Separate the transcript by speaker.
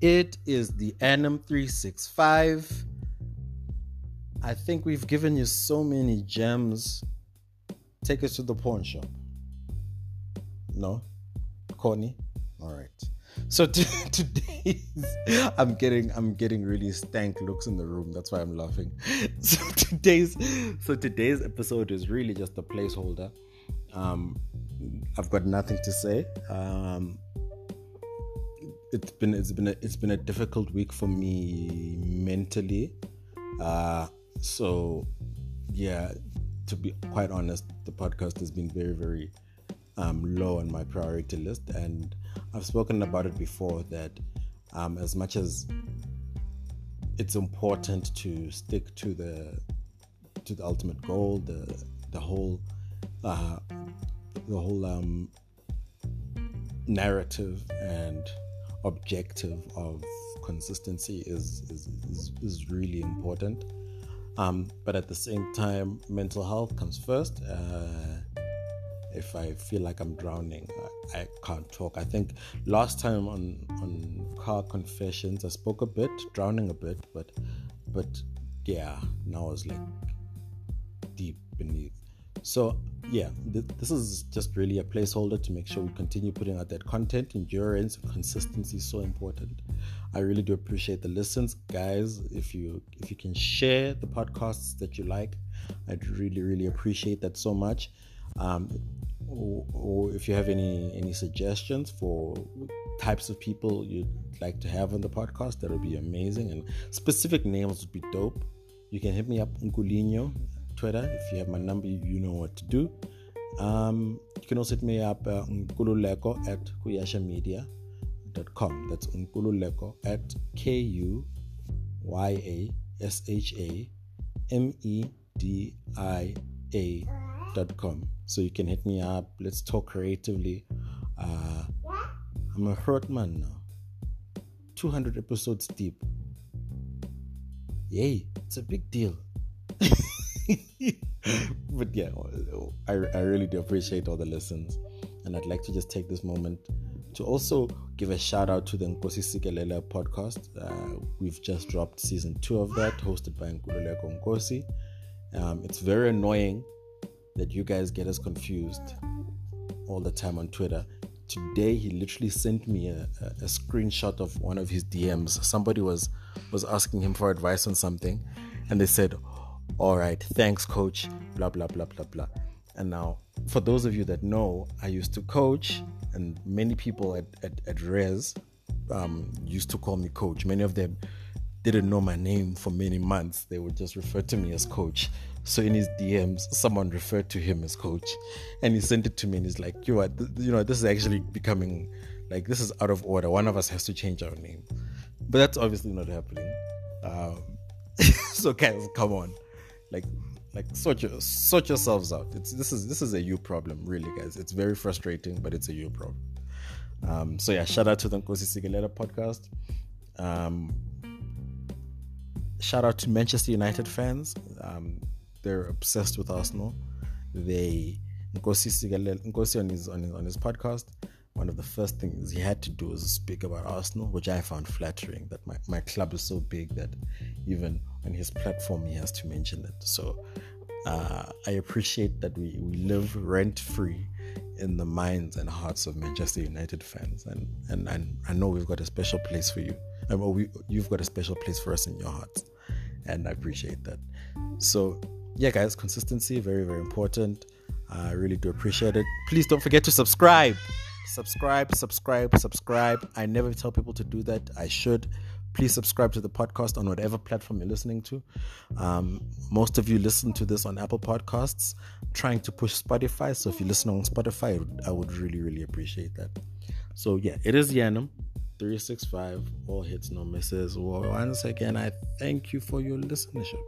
Speaker 1: It is the Anim 365. I think we've given you so many gems. Take us to the pawn shop. No? Corny? All right. So t- today's I'm getting I'm getting really stank looks in the room. That's why I'm laughing. So today's so today's episode is really just a placeholder. Um, I've got nothing to say. Um, it's been it's been a, it's been a difficult week for me mentally. Uh, so yeah, to be quite honest, the podcast has been very very um, low on my priority list, and I've spoken about it before that um, as much as it's important to stick to the to the ultimate goal, the the whole uh, the whole um, narrative and objective of consistency is is, is, is really important. Um, but at the same time, mental health comes first. Uh, if I feel like I'm drowning, I, I, can't talk. I think last time on on car confessions, I spoke a bit, drowning a bit, but but yeah, now I was like deep beneath. So yeah, th- this is just really a placeholder to make sure we continue putting out that content. Endurance and consistency is so important. I really do appreciate the listens, guys. If you if you can share the podcasts that you like, I'd really really appreciate that so much. Um, or, or if you have any any suggestions for types of people you'd like to have on the podcast, that would be amazing. And specific names would be dope. You can hit me up Nkulinho Twitter. If you have my number, you know what to do. Um, you can also hit me up uh, Nkululeko at kuyashamedia.com. That's Nkululeko at K U Y A S H A M E D I A dot com. So you can hit me up. Let's talk creatively. Uh, I'm a hurt man now. 200 episodes deep. Yay, it's a big deal. but yeah, I, I really do appreciate all the lessons. And I'd like to just take this moment to also give a shout out to the Nkosi Sikelela podcast. Uh, we've just dropped season two of that, hosted by Nkululeko Nkosi. Um, it's very annoying that you guys get us confused all the time on Twitter. Today, he literally sent me a, a, a screenshot of one of his DMs. Somebody was was asking him for advice on something, and they said, all right, thanks, coach, blah, blah, blah, blah, blah. And now, for those of you that know, I used to coach, and many people at, at, at Res um, used to call me coach. Many of them didn't know my name for many months. They would just refer to me as coach. So in his DMs, someone referred to him as coach, and he sent it to me, and he's like, "You are, you know, this is actually becoming like this is out of order. One of us has to change our name." But that's obviously not happening. Um, so guys, come on like like sort your sort yourselves out. It's this is this is a you problem really guys. It's very frustrating but it's a you problem. Um so yeah shout out to the Nkosi Sikelela podcast. Um shout out to Manchester United fans. Um they're obsessed with Arsenal. They Nkosi Sikelela Nkosi on his on his on his podcast one of the first things he had to do was speak about Arsenal, which I found flattering. That my, my club is so big that even on his platform he has to mention it. So uh, I appreciate that we, we live rent free in the minds and hearts of Manchester United fans, and and, and I know we've got a special place for you. I mean, we, you've got a special place for us in your hearts, and I appreciate that. So yeah, guys, consistency very very important. I really do appreciate it. Please don't forget to subscribe subscribe, subscribe, subscribe. I never tell people to do that. I should. Please subscribe to the podcast on whatever platform you're listening to. Um, most of you listen to this on Apple Podcasts, trying to push Spotify. So if you listen on Spotify, I would really, really appreciate that. So yeah, it is Yanum 365. All hits, no misses. Once again, I thank you for your listenership.